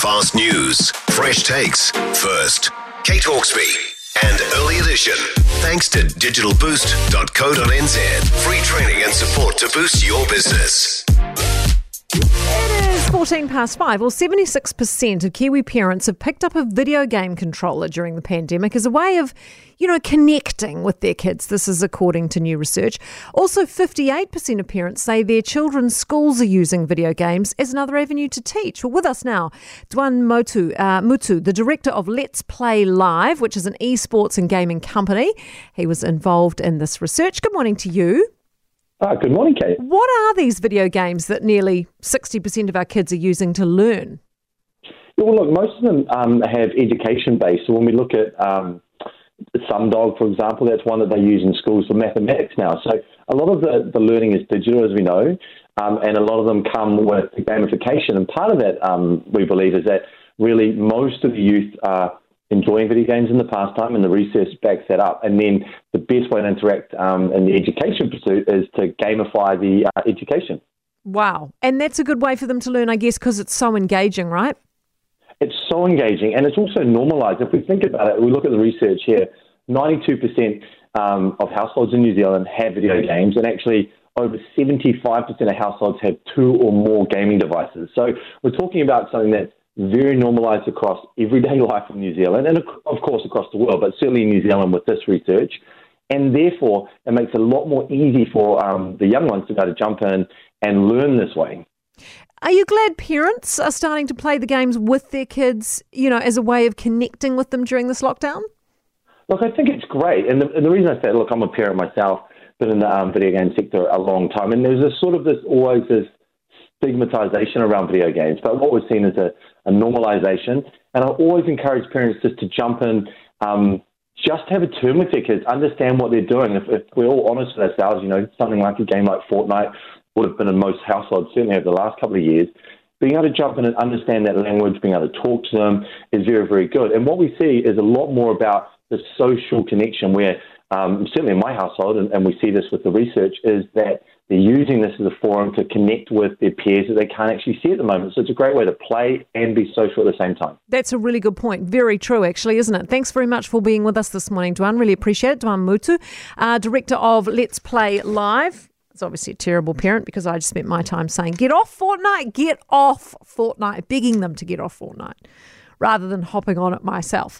Fast news, fresh takes, first. Kate Hawkesby and Early Edition. Thanks to digitalboost.co.nz. Free training and support to boost your business. It is 14 past five. Well, 76% of Kiwi parents have picked up a video game controller during the pandemic as a way of, you know, connecting with their kids. This is according to new research. Also, 58% of parents say their children's schools are using video games as another avenue to teach. Well, with us now, Dwan Motu, uh, Mutu, the director of Let's Play Live, which is an esports and gaming company. He was involved in this research. Good morning to you. Ah, good morning, Kate. What are these video games that nearly 60% of our kids are using to learn? Well, look, most of them um, have education based. So when we look at um, Sumdog, for example, that's one that they use in schools for mathematics now. So a lot of the, the learning is digital, as we know, um, and a lot of them come with gamification. And part of that, um, we believe, is that really most of the youth are enjoying video games in the pastime, and the research backs that up. And then the best way to interact um, in the education pursuit is to gamify the uh, education. Wow. And that's a good way for them to learn, I guess, because it's so engaging, right? It's so engaging, and it's also normalised. If we think about it, we look at the research here 92% um, of households in New Zealand have video games, and actually over 75% of households have two or more gaming devices. So we're talking about something that's very normalised across everyday life in New Zealand and, of course, across the world, but certainly in New Zealand with this research. And therefore, it makes it a lot more easy for um, the young ones to be able to jump in and learn this way. Are you glad parents are starting to play the games with their kids, you know, as a way of connecting with them during this lockdown? Look, I think it's great. And the, and the reason I say, look, I'm a parent myself, been in the um, video game sector a long time, and there's a sort of this always this stigmatization around video games. But what we've seen is a, a normalization. And I always encourage parents just to jump in, um, just have a turn with their kids, understand what they're doing. If, if, we're all honest with ourselves, you know, something like a game like Fortnite would have been in most households, certainly over the last couple of years. Being able to jump in and understand that language, being able to talk to them is very, very good. And what we see is a lot more about the social connection where um, certainly in my household, and, and, we see this with the research, is that they're using this as a forum to connect with their peers that they can't actually see at the moment. So it's a great way to play and be social at the same time. That's a really good point. Very true, actually, isn't it? Thanks very much for being with us this morning, Dwan. Really appreciate it. Dwan Mutu, uh, director of Let's Play Live. It's obviously a terrible parent because I just spent my time saying, get off Fortnite, get off Fortnite, begging them to get off Fortnite rather than hopping on it myself.